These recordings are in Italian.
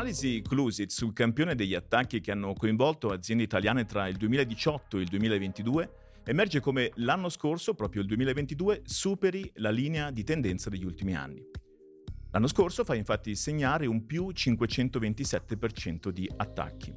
Dall'analisi Clusit sul campione degli attacchi che hanno coinvolto aziende italiane tra il 2018 e il 2022, emerge come l'anno scorso, proprio il 2022, superi la linea di tendenza degli ultimi anni. L'anno scorso fa infatti segnare un più 527% di attacchi.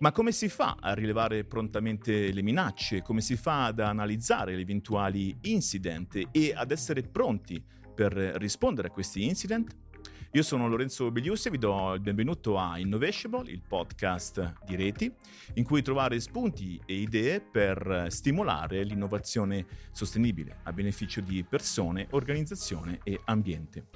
Ma come si fa a rilevare prontamente le minacce? Come si fa ad analizzare gli eventuali incident e ad essere pronti per rispondere a questi incident? Io sono Lorenzo Begliussi e vi do il benvenuto a Innovatiable, il podcast di Reti, in cui trovare spunti e idee per stimolare l'innovazione sostenibile a beneficio di persone, organizzazione e ambiente.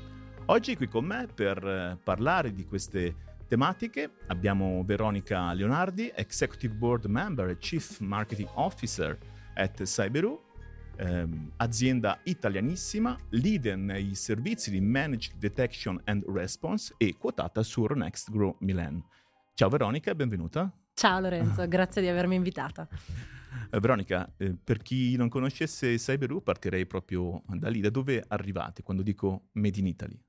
Oggi qui con me per parlare di queste tematiche abbiamo Veronica Leonardi, Executive Board Member e Chief Marketing Officer at Cyberu, ehm, azienda italianissima, leader nei servizi di Managed Detection and Response e quotata su Next Grow Milan. Ciao Veronica e benvenuta. Ciao Lorenzo, grazie di avermi invitata. Eh, Veronica, eh, per chi non conoscesse Cyberu partirei proprio da lì, da dove arrivate quando dico Made in Italy?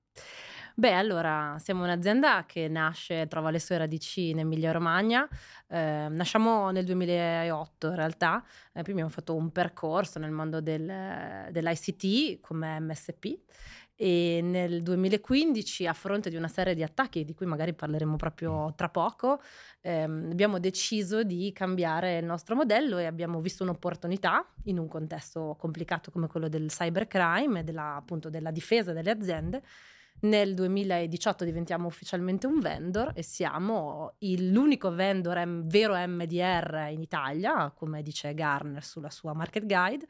Beh, allora, siamo un'azienda che nasce, trova le sue radici in Emilia Romagna. Eh, nasciamo nel 2008 in realtà, eh, prima abbiamo fatto un percorso nel mondo del, dell'ICT come MSP e nel 2015 a fronte di una serie di attacchi di cui magari parleremo proprio tra poco ehm, abbiamo deciso di cambiare il nostro modello e abbiamo visto un'opportunità in un contesto complicato come quello del cybercrime e della, appunto della difesa delle aziende nel 2018 diventiamo ufficialmente un vendor e siamo il, l'unico vendor M- vero MDR in Italia, come dice Garner sulla sua market guide.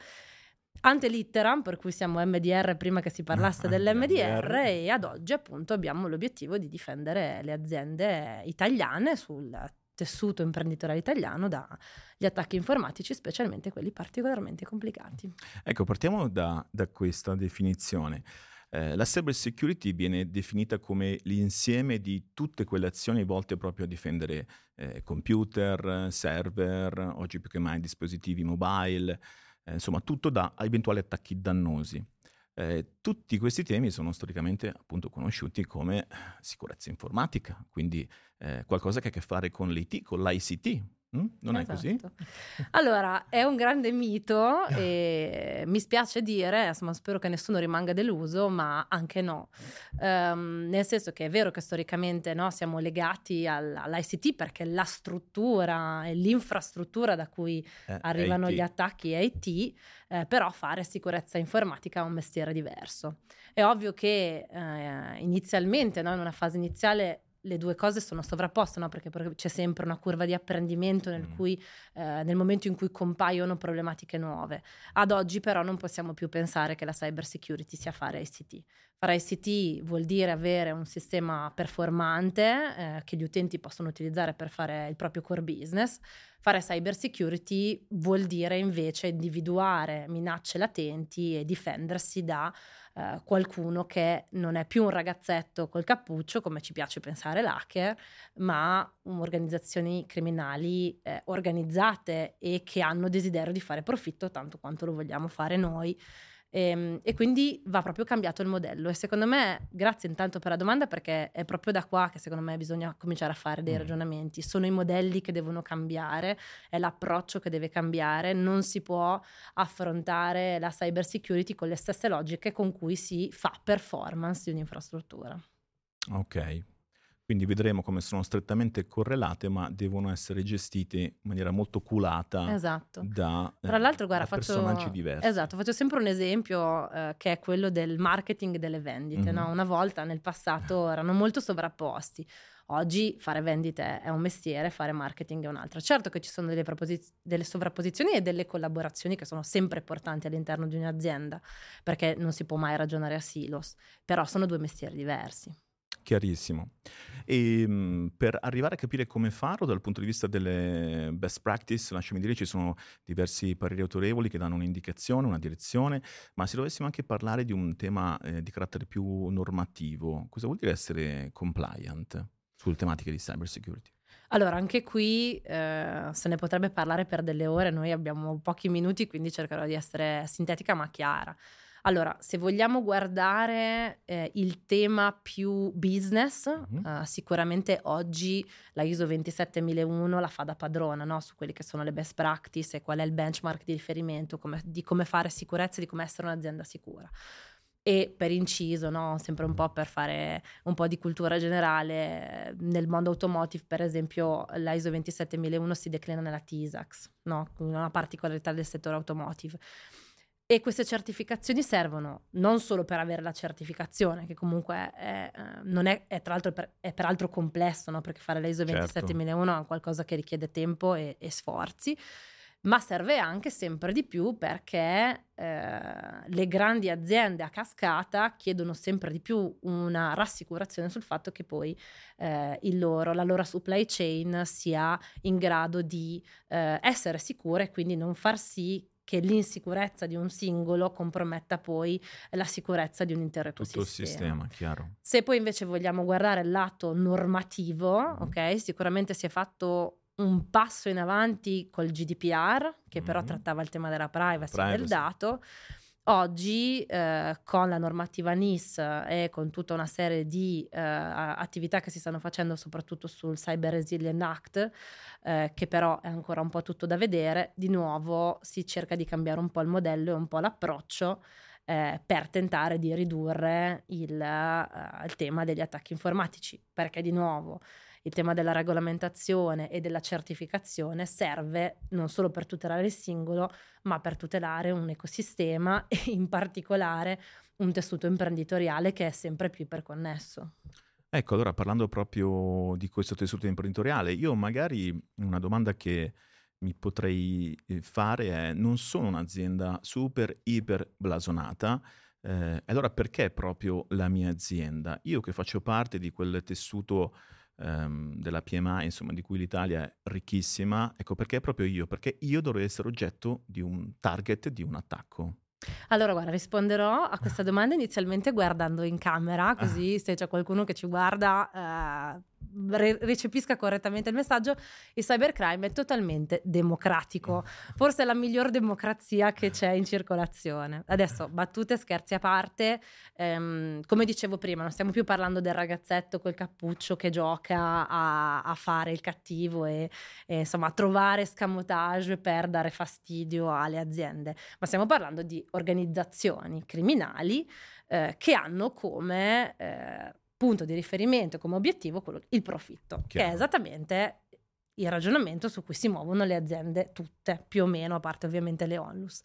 Ante litteram, per cui siamo MDR prima che si parlasse dell'MDR e ad oggi appunto abbiamo l'obiettivo di difendere le aziende italiane sul tessuto imprenditoriale italiano dagli attacchi informatici, specialmente quelli particolarmente complicati. Ecco, partiamo da, da questa definizione. Eh, la cyber security viene definita come l'insieme di tutte quelle azioni volte proprio a difendere eh, computer, server, oggi più che mai dispositivi mobile, eh, insomma tutto da eventuali attacchi dannosi. Eh, tutti questi temi sono storicamente appunto conosciuti come sicurezza informatica, quindi eh, qualcosa che ha a che fare con l'IT, con l'ICT, Mm? Non esatto. è così? Allora, è un grande mito e mi spiace dire, insomma, spero che nessuno rimanga deluso, ma anche no. Um, nel senso che è vero che storicamente no, siamo legati all- all'ICT perché la struttura e l'infrastruttura da cui eh, arrivano IT. gli attacchi è IT, eh, però fare sicurezza informatica è un mestiere diverso. È ovvio che eh, inizialmente, no, in una fase iniziale, le due cose sono sovrapposte, no? perché, c'è sempre una curva di apprendimento nel, mm. cui, eh, nel momento in cui compaiono problematiche nuove. Ad oggi però non possiamo più pensare che la cyber security sia fare ICT. Fare ICT vuol dire avere un sistema performante eh, che gli utenti possono utilizzare per fare il proprio core business. Fare cyber security vuol dire invece individuare minacce latenti e difendersi da eh, qualcuno che non è più un ragazzetto col cappuccio, come ci piace pensare l'hacker, ma organizzazioni criminali eh, organizzate e che hanno desiderio di fare profitto tanto quanto lo vogliamo fare noi. E, ehm, e, quindi va proprio cambiato il modello. E secondo me, grazie intanto per la domanda, perché è proprio da qua che secondo me bisogna cominciare a fare dei mm. ragionamenti. Sono i modelli che devono cambiare, è l'approccio che deve cambiare. Non si può affrontare la cyber security con le stesse logiche con cui si fa performance di un'infrastruttura. Ok, quindi vedremo come sono strettamente correlate, ma devono essere gestite in maniera molto culata esatto. da, Tra l'altro, guarda, da faccio, personaggi diversi. Esatto, faccio sempre un esempio eh, che è quello del marketing delle vendite. Mm-hmm. No? Una volta nel passato erano molto sovrapposti. Oggi fare vendite è un mestiere, fare marketing è un altro. Certo che ci sono delle, proposi- delle sovrapposizioni e delle collaborazioni che sono sempre importanti all'interno di un'azienda, perché non si può mai ragionare a silos, però sono due mestieri diversi. Chiarissimo. E ehm, per arrivare a capire come farlo dal punto di vista delle best practice, lasciami dire, ci sono diversi pareri autorevoli che danno un'indicazione, una direzione, ma se dovessimo anche parlare di un tema eh, di carattere più normativo, cosa vuol dire essere compliant sulle tematiche di cyber security? Allora, anche qui eh, se ne potrebbe parlare per delle ore, noi abbiamo pochi minuti, quindi cercherò di essere sintetica ma chiara. Allora, se vogliamo guardare eh, il tema più business, Mhm. eh, sicuramente oggi la ISO 27001 la fa da padrona no? su quelle che sono le best practice e qual è il benchmark di riferimento come- di come fare sicurezza e di come essere un'azienda sicura. E per inciso, no? sempre un po' per fare un po' di cultura generale, nel mondo automotive, per esempio, la ISO 27001 si declina nella TISAX, no? una particolarità del settore automotive. E queste certificazioni servono non solo per avere la certificazione, che comunque è, eh, non è, è tra l'altro per, è peraltro complesso, no? perché fare l'ISO Certo. 27001 è qualcosa che richiede tempo e, e sforzi, ma serve anche sempre di più perché eh, le grandi aziende a cascata chiedono sempre di più una rassicurazione sul fatto che poi eh, il loro, la loro supply chain sia in grado di eh, essere sicura e quindi non far sì che l'insicurezza di un singolo comprometta poi la sicurezza di un intero Tutto il ecosistema. sistema, chiaro. Se poi invece vogliamo guardare il lato normativo, Mhm. ok, sicuramente si è fatto un passo in avanti col GDPR, che però Mhm. trattava il tema della privacy, del Privacy. dato. Oggi, eh, con la normativa NIS e con tutta una serie di eh, attività che si stanno facendo, soprattutto sul Cyber Resilience Act, eh, che però è ancora un po' tutto da vedere, di nuovo si cerca di cambiare un po' il modello e un po' l'approccio eh, per tentare di ridurre il, eh, il tema degli attacchi informatici, perché di nuovo il tema della regolamentazione e della certificazione serve non solo per tutelare il singolo, ma per tutelare un ecosistema e in particolare un tessuto imprenditoriale che è sempre più iperconnesso. Ecco, allora parlando proprio di questo tessuto imprenditoriale, io magari una domanda che mi potrei eh, fare è, non sono un'azienda super iper blasonata, eh, allora perché proprio la mia azienda? Io che faccio parte di quel tessuto ehm, della PMI, insomma, di cui l'Italia è ricchissima, ecco perché proprio io? Perché io dovrei essere oggetto di un target, di un attacco. Allora, guarda, risponderò a questa domanda inizialmente guardando in camera, così se c'è qualcuno che ci guarda eh, re- recepisca correttamente il messaggio. Il cybercrime è totalmente democratico, forse è la miglior democrazia che c'è in circolazione. Adesso, battute, scherzi a parte, ehm, come dicevo prima, non stiamo più parlando del ragazzetto col cappuccio che gioca a, a fare il cattivo e, e, insomma a trovare scamotage per dare fastidio alle aziende, ma stiamo parlando di organizzazioni criminali eh, che hanno come eh, punto di riferimento, come obiettivo quello- il profitto, che Chiaro. è esattamente il ragionamento su cui si muovono le aziende tutte, più o meno, a parte ovviamente le onlus.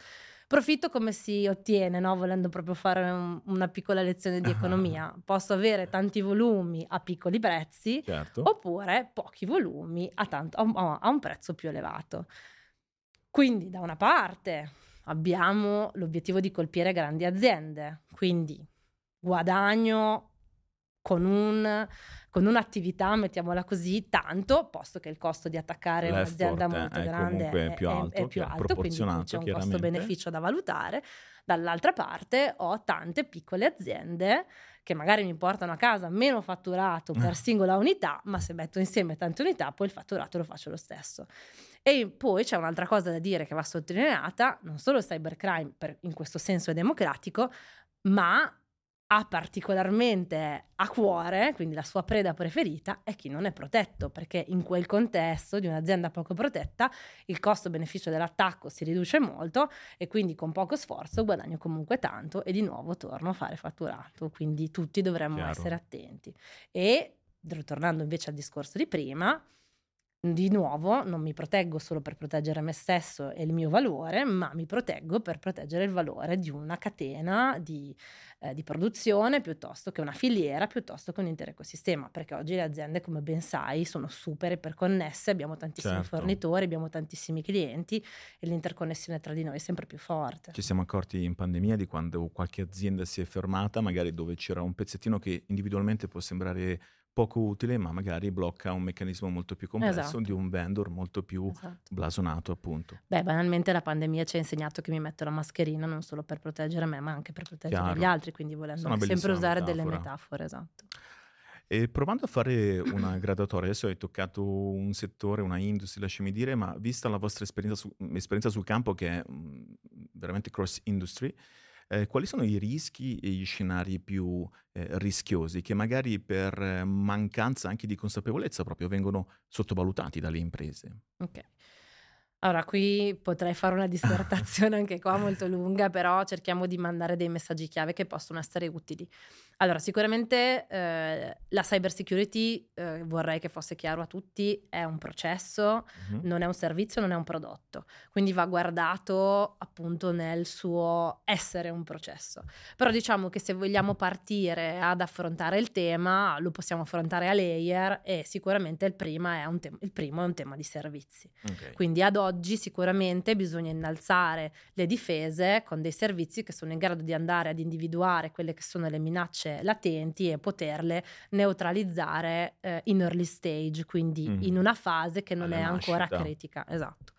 Profitto come si ottiene, no? volendo proprio fare un- una piccola lezione di economia? Posso avere tanti volumi a piccoli prezzi Certo. oppure pochi volumi a, tanto- a a un prezzo più elevato. Quindi da una parte abbiamo l'obiettivo di colpire grandi aziende, quindi guadagno con, un- con un'attività, mettiamola così, tanto, posto che il costo di attaccare L'effort un'azienda molto è grande comunque più alto, è più chiaro, alto quindi c'è un costo-beneficio da valutare. Dall'altra parte ho tante piccole aziende che magari mi portano a casa meno fatturato per Eh. singola unità, ma se metto insieme tante unità poi il fatturato lo faccio lo stesso. E poi c'è un'altra cosa da dire che va sottolineata, non solo il cybercrime per- in questo senso è democratico, ma ha particolarmente a cuore, quindi la sua preda preferita, è chi non è protetto, perché in quel contesto di un'azienda poco protetta il costo-beneficio dell'attacco si riduce molto e quindi con poco sforzo guadagno comunque tanto e di nuovo torno a fare fatturato, quindi tutti dovremmo Chiaro. essere attenti. E ritornando invece al discorso di prima, di nuovo non mi proteggo solo per proteggere me stesso e il mio valore, ma mi proteggo per proteggere il valore di una catena di, eh, di produzione piuttosto che una filiera, piuttosto che un intero ecosistema, perché oggi le aziende, come ben sai, sono super iperconnesse, abbiamo tantissimi Certo. fornitori, abbiamo tantissimi clienti e l'interconnessione tra di noi è sempre più forte. Ci siamo accorti in pandemia di quando qualche azienda si è fermata, magari dove c'era un pezzettino che individualmente può sembrare poco utile, ma magari blocca un meccanismo molto più complesso Esatto. di un vendor molto più Esatto. blasonato, appunto. Beh, banalmente la pandemia ci ha insegnato che mi metto la mascherina non solo per proteggere me, ma anche per proteggere Chiaro. gli altri, quindi volendo sempre usare delle metafora. metafore, esatto. E provando a fare una graduatoria, adesso hai toccato un settore, una industria, lasciami dire, ma vista la vostra esperienza, su- esperienza sul campo che è mm, veramente cross industry, eh, quali sono i rischi e gli scenari più eh, rischiosi che magari per eh, mancanza anche di consapevolezza proprio vengono sottovalutati dalle imprese? Ok. Allora, qui potrei fare una dissertazione anche qua molto lunga, però cerchiamo di mandare dei messaggi chiave che possono essere utili. Allora, sicuramente eh, la cyber security, eh, vorrei che fosse chiaro a tutti, è un processo, uh-huh. non è un servizio, non è un prodotto. Quindi va guardato appunto nel suo essere un processo. Però diciamo che se vogliamo partire ad affrontare il tema, lo possiamo affrontare a layer e sicuramente il, è un te- il primo è un tema di servizi. Okay. Quindi ad oggi sicuramente bisogna innalzare le difese con dei servizi che sono in grado di andare ad individuare quelle che sono le minacce latenti e poterle neutralizzare eh, in early stage, quindi mm. in una fase che non Alla è ancora critica. Esatto.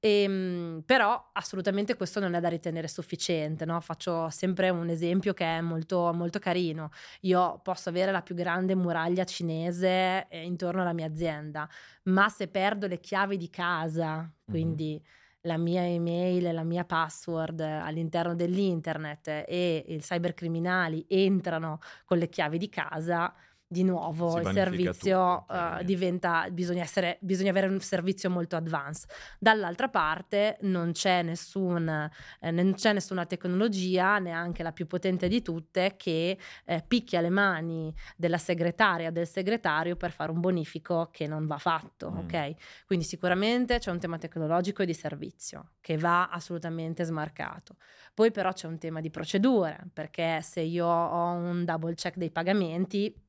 E, ehm, però assolutamente questo non è da ritenere sufficiente, no? faccio sempre un esempio che è molto, molto carino. Io posso avere la più grande muraglia cinese eh, intorno alla mia azienda, ma se perdo le chiavi di casa, quindi... Mm la mia email la mia password all'interno dell'internet e i cybercriminali entrano con le chiavi di casa, di nuovo il servizio tutto, uh, diventa, bisogna, essere, bisogna avere un servizio molto advanced. Dall'altra parte non c'è, nessun, eh, non c'è nessuna tecnologia, neanche la più potente di tutte, che eh, picchia le mani della segretaria, del segretario per fare un bonifico che non va fatto, mm. ok? Quindi sicuramente c'è un tema tecnologico e di servizio che va assolutamente smarcato. Poi però c'è un tema di procedure, perché se io ho un double check dei pagamenti,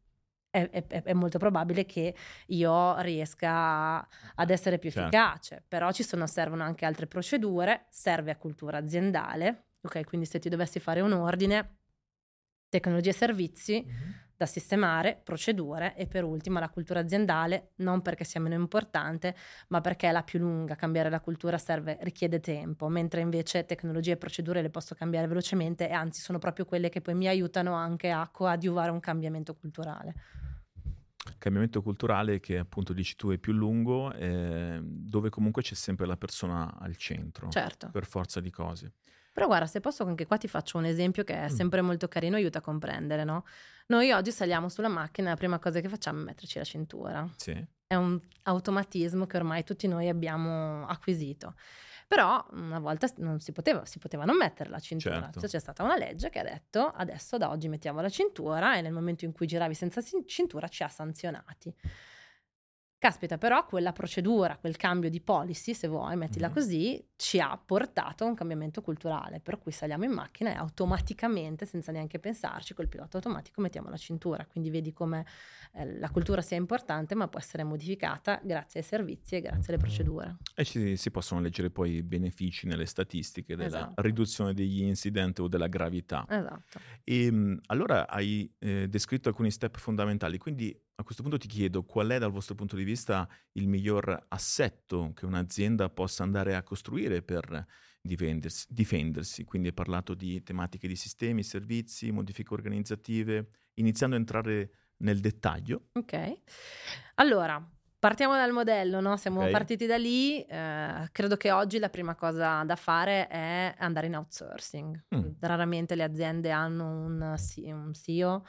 è, è, è, molto probabile che io riesca ad essere più certo. efficace, però ci sono, servono anche altre procedure, serve a cultura aziendale, ok? Quindi se ti dovessi fare un ordine, tecnologie e servizi, mm-hmm da sistemare, procedure e per ultima la cultura aziendale, non perché sia meno importante, ma perché è la più lunga, cambiare la cultura serve, richiede tempo, mentre invece tecnologie e procedure le posso cambiare velocemente e anzi sono proprio quelle che poi mi aiutano anche a coadiuvare un cambiamento culturale. Cambiamento culturale che appunto dici tu è più lungo, eh, dove comunque c'è sempre la persona al centro, certo. per forza di cose. Però guarda, se posso anche qua ti faccio un esempio che è mm. sempre molto carino, aiuta a comprendere, no? Noi oggi saliamo sulla macchina e la prima cosa che facciamo è metterci la cintura. Sì. È un automatismo che ormai tutti noi abbiamo acquisito. Però una volta non si poteva, si poteva non mettere la cintura. Certo. Cioè, c'è stata una legge che ha detto adesso da oggi mettiamo la cintura e nel momento in cui giravi senza cintura ci ha sanzionati. Caspita, però quella procedura, quel cambio di policy, se vuoi, mettila mm. così, ci ha portato a un cambiamento culturale, per cui saliamo in macchina e automaticamente, senza neanche pensarci, col pilota automatico mettiamo la cintura. Quindi vedi come eh, la cultura sia importante, ma può essere modificata grazie ai servizi e grazie alle procedure. E ci, si possono leggere poi i benefici nelle statistiche della esatto. riduzione degli incident o della gravità. Esatto. E ehm, allora hai eh, descritto alcuni step fondamentali, quindi a questo punto ti chiedo qual è dal vostro punto di vista il miglior assetto che un'azienda possa andare a costruire per difendersi. difendersi. Quindi hai parlato di tematiche di sistemi, servizi, modifiche organizzative, iniziando a entrare nel dettaglio. Ok. Allora, partiamo dal modello, no? Siamo okay. partiti da lì. Eh, credo che oggi la prima cosa da fare è andare in outsourcing. Mm. Raramente le aziende hanno un, un CEO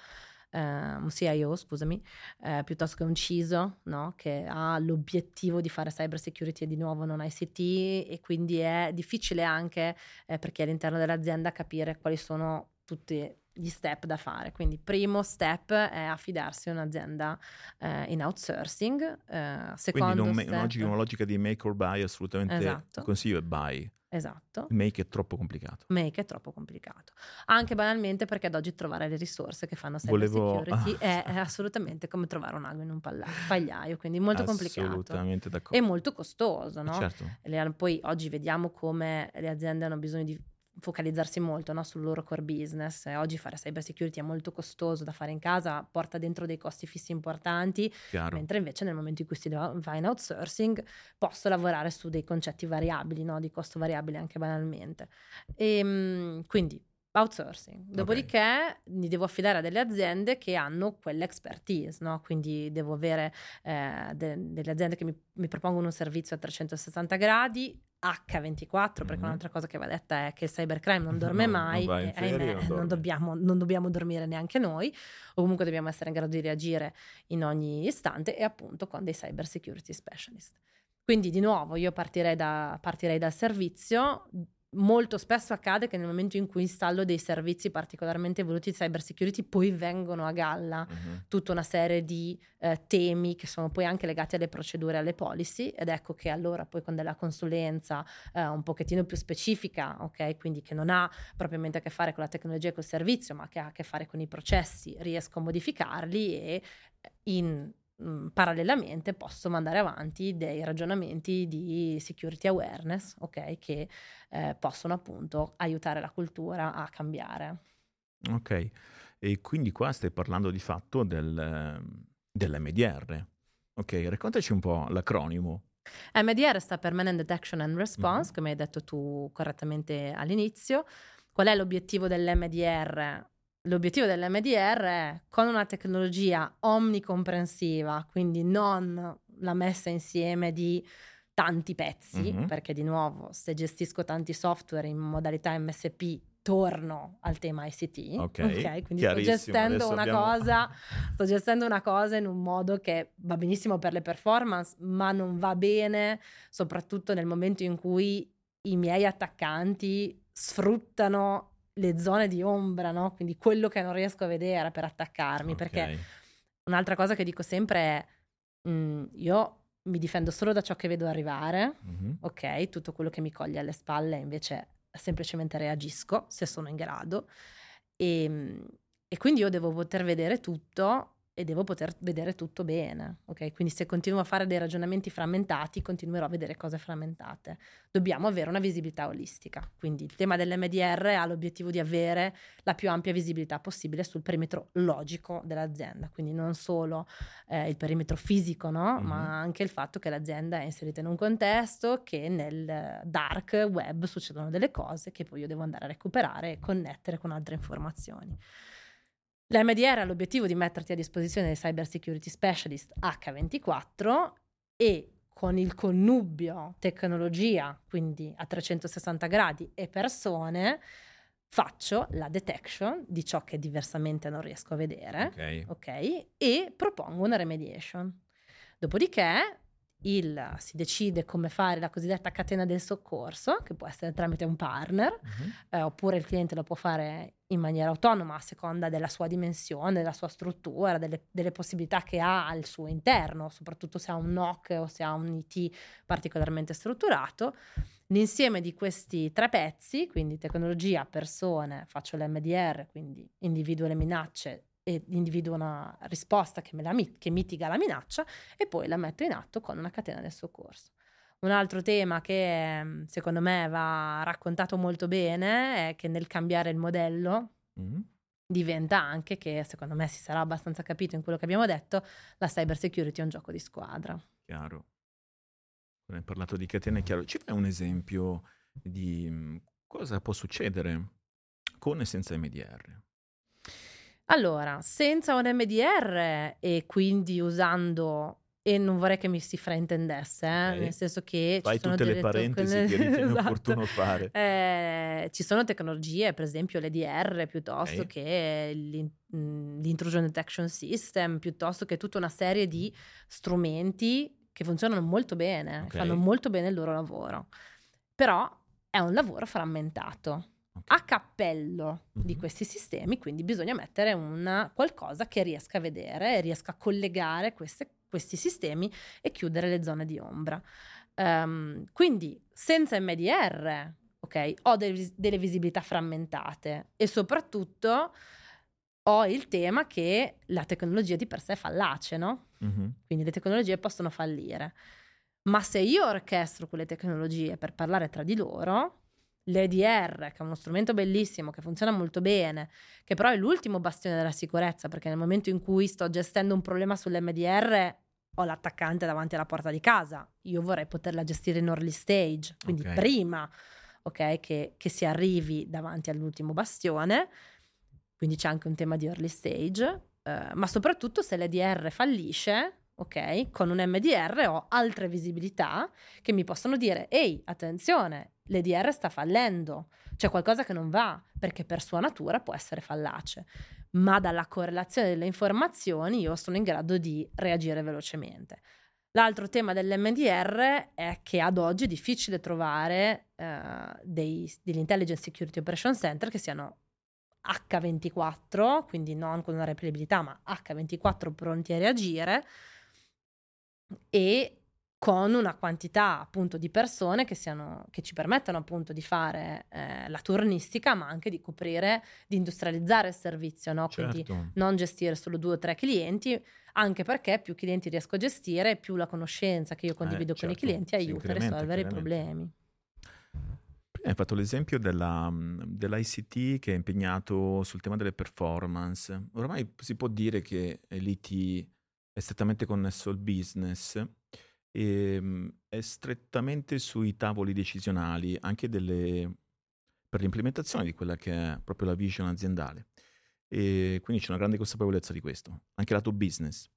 eh, un CIO, scusami, eh, piuttosto che un CISO, no? che ha l'obiettivo di fare cyber security e di nuovo non ICT e quindi è difficile anche eh, è all'interno dell'azienda capire quali sono tutti gli step da fare. Quindi primo step è affidarsi a un'azienda eh, in outsourcing. Eh, secondo Quindi step... una, logica, una, logica, di make or buy assolutamente esatto. il consiglio è buy. Esatto. Make è troppo complicato. Make è troppo complicato. Anche banalmente perché ad oggi trovare le risorse che fanno cyber Volevo... security è, è, assolutamente come trovare un ago in un pagliaio, quindi molto complicato. Assolutamente d'accordo. E molto costoso, no? Certo. Le, poi oggi vediamo come le aziende hanno bisogno di focalizzarsi molto no, sul loro core business. Oggi fare cyber security è molto costoso da fare in casa, porta dentro dei costi fissi importanti, Chiaro. mentre invece nel momento in cui si va in outsourcing posso lavorare su dei concetti variabili, no, di costo variabile anche banalmente. E, ehm, quindi outsourcing. Dopodiché okay. mi devo affidare a delle aziende che hanno quell'expertise, no? quindi devo avere eh, de- delle aziende che mi, mi, propongono un servizio a 360 gradi H24, perché Mhm. un'altra cosa che va detta è che il cybercrime non dorme Non- mai, non e, ferie, ahimè, non non, dorme. dobbiamo, non dobbiamo dormire neanche noi, o comunque dobbiamo essere in grado di reagire in ogni istante e appunto con dei cyber security specialist. Quindi di nuovo io partirei, da- partirei dal servizio. Molto spesso accade che nel momento in cui installo dei servizi particolarmente evoluti di cyber security poi vengono a galla Mhm. tutta una serie di eh, temi che sono poi anche legati alle procedure e alle policy ed ecco che allora poi con della consulenza eh, un pochettino più specifica, ok? Quindi che non ha propriamente a che fare con la tecnologia e col servizio, ma che ha a che fare con i processi, riesco a modificarli e in mh, parallelamente posso mandare avanti dei ragionamenti di security awareness, ok? Che eh, possono appunto aiutare la cultura a cambiare. Ok, e quindi qua stai parlando di fatto del, ehm, dell'MDR. Ok, raccontaci un po' l'acronimo. MDR sta per Man and Detection and Response, Mhm. come hai detto tu correttamente all'inizio. Qual è l'obiettivo dell'MDR? L'obiettivo dell'MDR è con una tecnologia omnicomprensiva, quindi non la messa insieme di tanti pezzi, Mhm. perché di nuovo se gestisco tanti software in modalità MSP torno al tema ICT, Ok, quindi sto gestendo abbiamo- cosa sto gestendo una cosa in un modo che va benissimo per le performance, ma non va bene soprattutto nel momento in cui i miei attaccanti sfruttano le zone di ombra, no? Quindi quello che non riesco a vedere per attaccarmi, perché Ok. un'altra cosa che dico sempre è mm, io mi difendo solo da ciò che vedo arrivare, Mhm. ok? Tutto quello che mi coglie alle spalle invece semplicemente reagisco se sono in grado e, e quindi io devo poter vedere tutto e devo poter vedere tutto bene, ok? Quindi se continuo a fare dei ragionamenti frammentati, continuerò a vedere cose frammentate. Dobbiamo avere una visibilità olistica. Quindi il tema dell'MDR ha l'obiettivo di avere la più ampia visibilità possibile sul perimetro logico dell'azienda, quindi non solo eh, il perimetro fisico, no? Mhm. ma anche il fatto che l'azienda è inserita in un contesto, che nel dark web succedono delle cose che poi io devo andare a recuperare e connettere con altre informazioni. L'MDR ha l'obiettivo di metterti a disposizione dei cyber security specialist H24 e con il connubio tecnologia, quindi a 360 gradi e persone, faccio la detection di ciò che diversamente non riesco a vedere Ok. ok? E propongo una remediation. Dopodiché il- si decide come fare la cosiddetta catena del soccorso, che può essere tramite un partner, Mhm. eh, oppure il cliente lo può fare in maniera autonoma a seconda della sua dimensione, della sua struttura, delle, delle possibilità che ha al suo interno, soprattutto se ha un NOC o se ha un IT particolarmente strutturato. L'insieme di questi tre pezzi, quindi tecnologia, persone, faccio l'MDR, quindi individuo le minacce e individuo una risposta che, la che mitiga la minaccia e poi la metto in atto con una catena del soccorso. Un altro tema che ehm, secondo me va raccontato molto bene è che nel cambiare il modello Mhm. diventa anche che secondo me si sarà abbastanza capito in quello che abbiamo detto, la cyber security è un gioco di squadra. Chiaro. Quando hai parlato di catene, è chiaro. Ci fai un esempio di mm, cosa può succedere con e senza MDR? Allora, senza un MDR e quindi usando e non vorrei che mi si fraintendesse, eh, Ok. nel senso che Fai ci sono tutte le parentesi tecno- che ritieni Esatto. opportuno fare. Eh, ci sono tecnologie, per esempio l'EDR, piuttosto Ok. che l'in- mh, l'intrusion detection system, piuttosto che tutta una serie di strumenti che funzionano molto bene, Ok. fanno molto bene il loro lavoro. Però è un lavoro frammentato. A cappello di Mhm. questi sistemi, quindi bisogna mettere una, qualcosa che riesca a vedere riesca a collegare queste- questi sistemi e chiudere le zone di ombra. Ehm, quindi senza MDR, ok, ho dei- delle visibilità frammentate e soprattutto ho il tema che la tecnologia di per sé è fallace, no? Mhm. Quindi le tecnologie possono fallire. Ma se io orchestro quelle tecnologie per parlare tra di loro, l'EDR, che è uno strumento bellissimo, che funziona molto bene, che però è l'ultimo bastione della sicurezza, perché nel momento in cui sto gestendo un problema sull'MDR, ho l'attaccante davanti alla porta di casa. Io vorrei poterla gestire in early stage, quindi Ok. prima ok, che, che si arrivi davanti all'ultimo bastione. Quindi c'è anche un tema di early stage, eh, ma soprattutto se l'EDR fallisce, ok? Con un MDR ho altre visibilità che mi possono dire, ehi, attenzione, l'EDR sta fallendo, c'è qualcosa che non va, perché per sua natura può essere fallace, ma dalla correlazione delle informazioni io sono in grado di reagire velocemente. L'altro tema dell'MDR è che ad oggi è difficile trovare eh, dei, degli Intelligence Security Operation Center che siano H24, quindi non con una replicabilità, ma H24 pronti a reagire e con una quantità appunto di persone che, siano, che ci permettano appunto di fare eh, la turnistica, ma anche di coprire, di industrializzare il servizio, no? quindi Certo. non gestire solo due o tre clienti, anche perché più clienti riesco a gestire, più la conoscenza che io condivido con i certo, clienti aiuta a risolvere i problemi. Prima hai fatto l'esempio della, dell'ICT che è impegnato sul tema delle performance. Ormai si può dire che l'IT è strettamente connesso al business e mh, è strettamente sui tavoli decisionali anche delle- per l'implementazione di quella che è proprio la vision aziendale. E quindi c'è una grande consapevolezza di questo, anche lato business.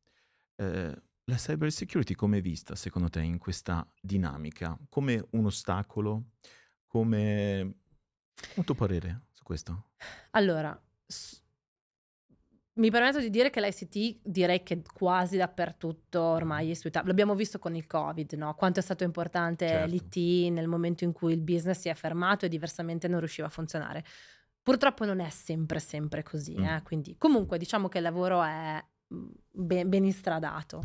Eh, la cyber security come è vista secondo te in questa dinamica? Come un ostacolo? Come... Un tuo parere su questo? Allora, s- mi permetto di dire che l'ICT direi che quasi dappertutto ormai è sui tavoli. L'abbiamo visto con il Covid, no? Quanto è stato importante Certo. l'IT nel momento in cui il business si è fermato e diversamente non riusciva a funzionare. Purtroppo non è sempre, sempre così, Mm. eh? Quindi comunque diciamo che il lavoro è mm, ben, ben instradato.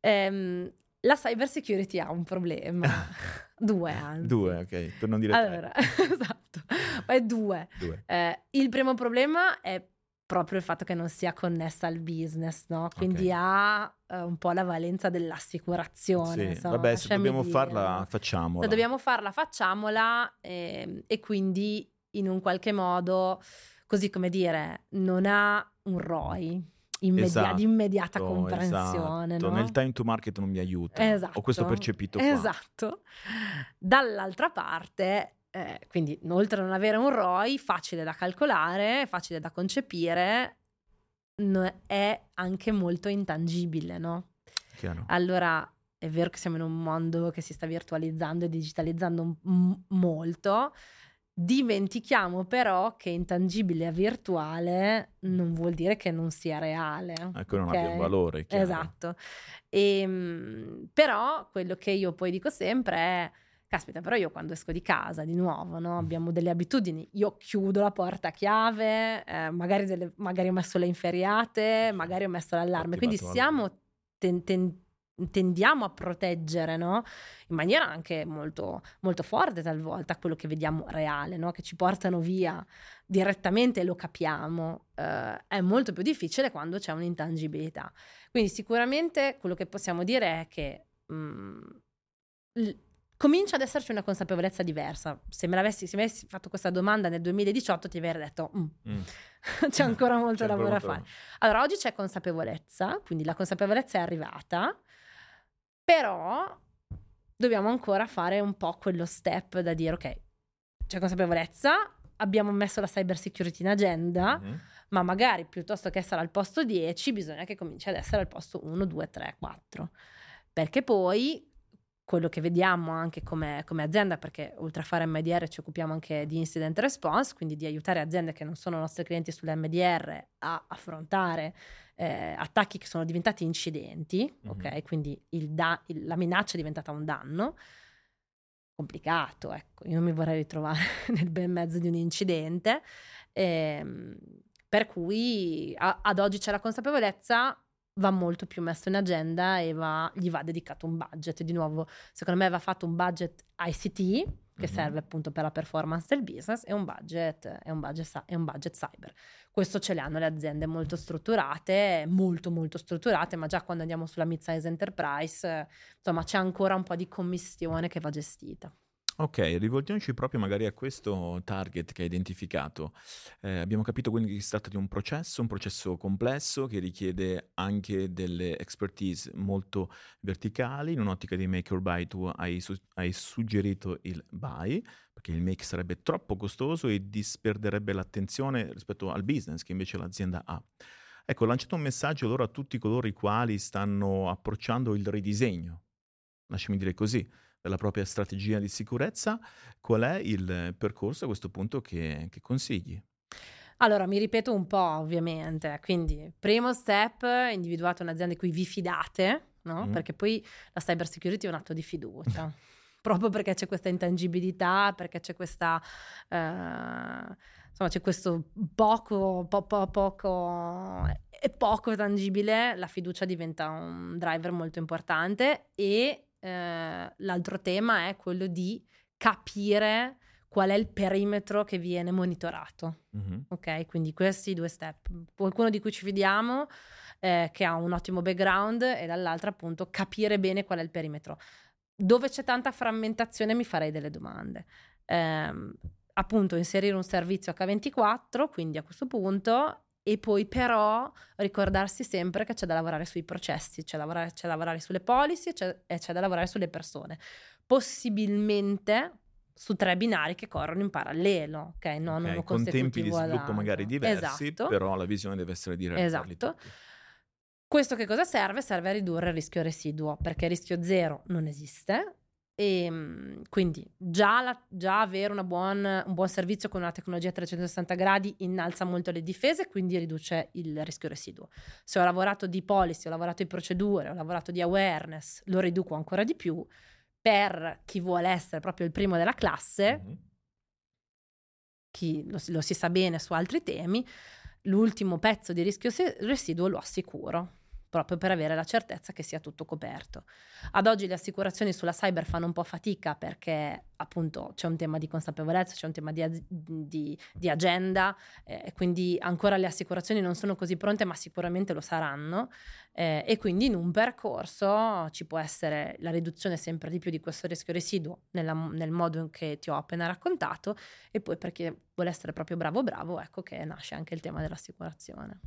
Ehm, la cyber security ha un problema, due anzi. Due, ok, per non dire tre. Allora, esatto, ma è due. Due. Eh, il primo problema è proprio il fatto che non sia connessa al business, no? Quindi Ok. ha eh, un po' la valenza dell'assicurazione. Sì, insomma, vabbè, se dobbiamo dire, farla, facciamola. Se dobbiamo farla, facciamola ehm, e quindi in un qualche modo, così come dire, non ha un ROI immedia- Esatto, di immediata comprensione. esatto. no? Nel time to market non mi aiuta. Esatto. Ho questo percepito qua. Esatto. Dall'altra parte, eh, quindi oltre a non avere un ROI, facile da calcolare, facile da concepire, è anche molto intangibile, no? Chiaro. Allora, è vero che siamo in un mondo che si sta virtualizzando e digitalizzando m- molto, dimentichiamo però che intangibile e virtuale non vuol dire che non sia reale. Ecco, non ok? abbia un valore, chiaro. Esatto. Ehm, però quello che io poi dico sempre è, caspita, però io quando esco di casa di nuovo, no, abbiamo delle abitudini, io chiudo la porta a chiave, eh, magari, delle- magari ho messo le inferiate, magari ho messo l'allarme, quindi siamo, ten- ten- tendiamo a proteggere, no? In maniera anche molto, molto forte talvolta quello che vediamo reale, no? Che ci portano via direttamente e lo capiamo. Eh, è molto più difficile quando c'è un'intangibilità. Quindi sicuramente quello che possiamo dire è che mm, l- comincia ad esserci una consapevolezza diversa. Se me l'avessi, se mi avessi fatto questa domanda nel 2018 ti avrei detto "Mm, Mm. c'è ancora molto C'è lavoro a ancora fare. Allora, oggi c'è consapevolezza, quindi la consapevolezza è arrivata, però dobbiamo ancora fare un po' quello step da dire ok, c'è consapevolezza, abbiamo messo la cyber security in agenda, Mhm. ma magari piuttosto che essere al posto 10 bisogna che cominci ad essere al posto 1, 2, 3, 4. Perché poi quello che vediamo anche come, come azienda, perché oltre a fare MDR ci occupiamo anche di incident response, quindi di aiutare aziende che non sono nostri clienti sull'MDR a affrontare eh, attacchi che sono diventati incidenti, Mhm. ok? Quindi il da- il- la minaccia è diventata un danno. Complicato, ecco, io non mi vorrei ritrovare nel bel mezzo di un incidente. Ehm, per cui a- ad oggi c'è la consapevolezza, va molto più messo in agenda e va- gli va dedicato un budget. Di nuovo, secondo me va fatto un budget ICT che Mhm. serve appunto per la performance del business e un budget, e un budget, e un budget cyber. Questo ce le hanno le aziende molto strutturate, molto molto strutturate, ma già quando andiamo sulla mid-size enterprise, insomma, c'è ancora un po' di commistione che va gestita. Ok, rivolgiamoci proprio magari a questo target che hai identificato. Eh, abbiamo capito quindi che si tratta di un processo, un processo complesso che richiede anche delle expertise molto verticali. In un'ottica di make or buy tu hai, su- hai suggerito il buy, perché il make sarebbe troppo costoso e disperderebbe l'attenzione rispetto al business che invece l'azienda ha. Ecco, lanciate un messaggio allora a tutti coloro i quali stanno approcciando il ridisegno, lasciami dire così, della propria strategia di sicurezza. Qual è il percorso a questo punto che, che consigli? Allora, mi ripeto un po', ovviamente. Quindi, primo step, individuate un'azienda di cui vi fidate, no? Mm. Perché poi la cyber security è un atto di fiducia. proprio perché c'è questa intangibilità, perché c'è questa... Uh, insomma, c'è questo poco, po, po, poco e poco tangibile, la fiducia diventa un driver molto importante e eh, l'altro tema è quello di capire qual è il perimetro che viene monitorato. Mm-hmm. Ok, quindi questi due step. Qualcuno di cui ci fidiamo, eh, che ha un ottimo background, e dall'altra appunto capire bene qual è il perimetro. Dove c'è tanta frammentazione mi farei delle domande. Eh, appunto inserire un servizio H24, quindi a questo punto, e poi però ricordarsi sempre che c'è da lavorare sui processi, c'è da lavorare, c'è da lavorare sulle policy c'è, e c'è da lavorare sulle persone. Possibilmente su tre binari che corrono in parallelo, ok? Non okay, con tempi di sviluppo magari diversi, esatto. però la visione deve essere diretta. Esatto. Questo che cosa serve? Serve a ridurre il rischio residuo, perché il rischio zero non esiste. E ehm, quindi già, la, già avere buon, un buon servizio con una tecnologia a 360 gradi innalza molto le difese, quindi riduce il rischio residuo. Se ho lavorato di policy, ho lavorato di procedure, ho lavorato di awareness, lo riduco ancora di più per chi vuole essere proprio il primo della classe, mm-hmm. chi lo, lo, si sa bene su altri temi, l'ultimo pezzo di rischio residuo lo assicuro proprio per avere la certezza che sia tutto coperto. Ad oggi le assicurazioni sulla cyber fanno un po' fatica perché appunto c'è un tema di consapevolezza, c'è un tema di, di, di agenda eh, quindi ancora le assicurazioni non sono così pronte ma sicuramente lo saranno eh, e quindi in un percorso ci può essere la riduzione sempre di più di questo rischio residuo nella, nel modo che ti ho appena raccontato e poi per chi vuole essere proprio bravo bravo ecco che nasce anche il tema dell'assicurazione.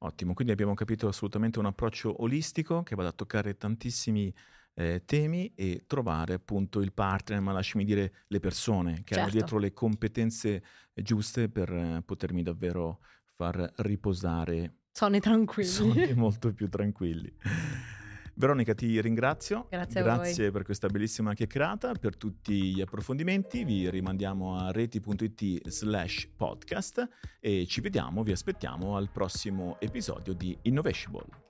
Ottimo, quindi abbiamo capito assolutamente un approccio olistico che va a toccare tantissimi eh, temi e trovare appunto il partner, ma lasciami dire le persone che certo. hanno dietro le competenze giuste per eh, potermi davvero far riposare. Sonni tranquilli. Sonni molto più tranquilli. Veronica, ti ringrazio. Grazie, Grazie per questa bellissima chiacchierata. Per tutti gli approfondimenti vi rimandiamo a reti.it slash podcast e ci vediamo, vi aspettiamo al prossimo episodio di Innovatiable.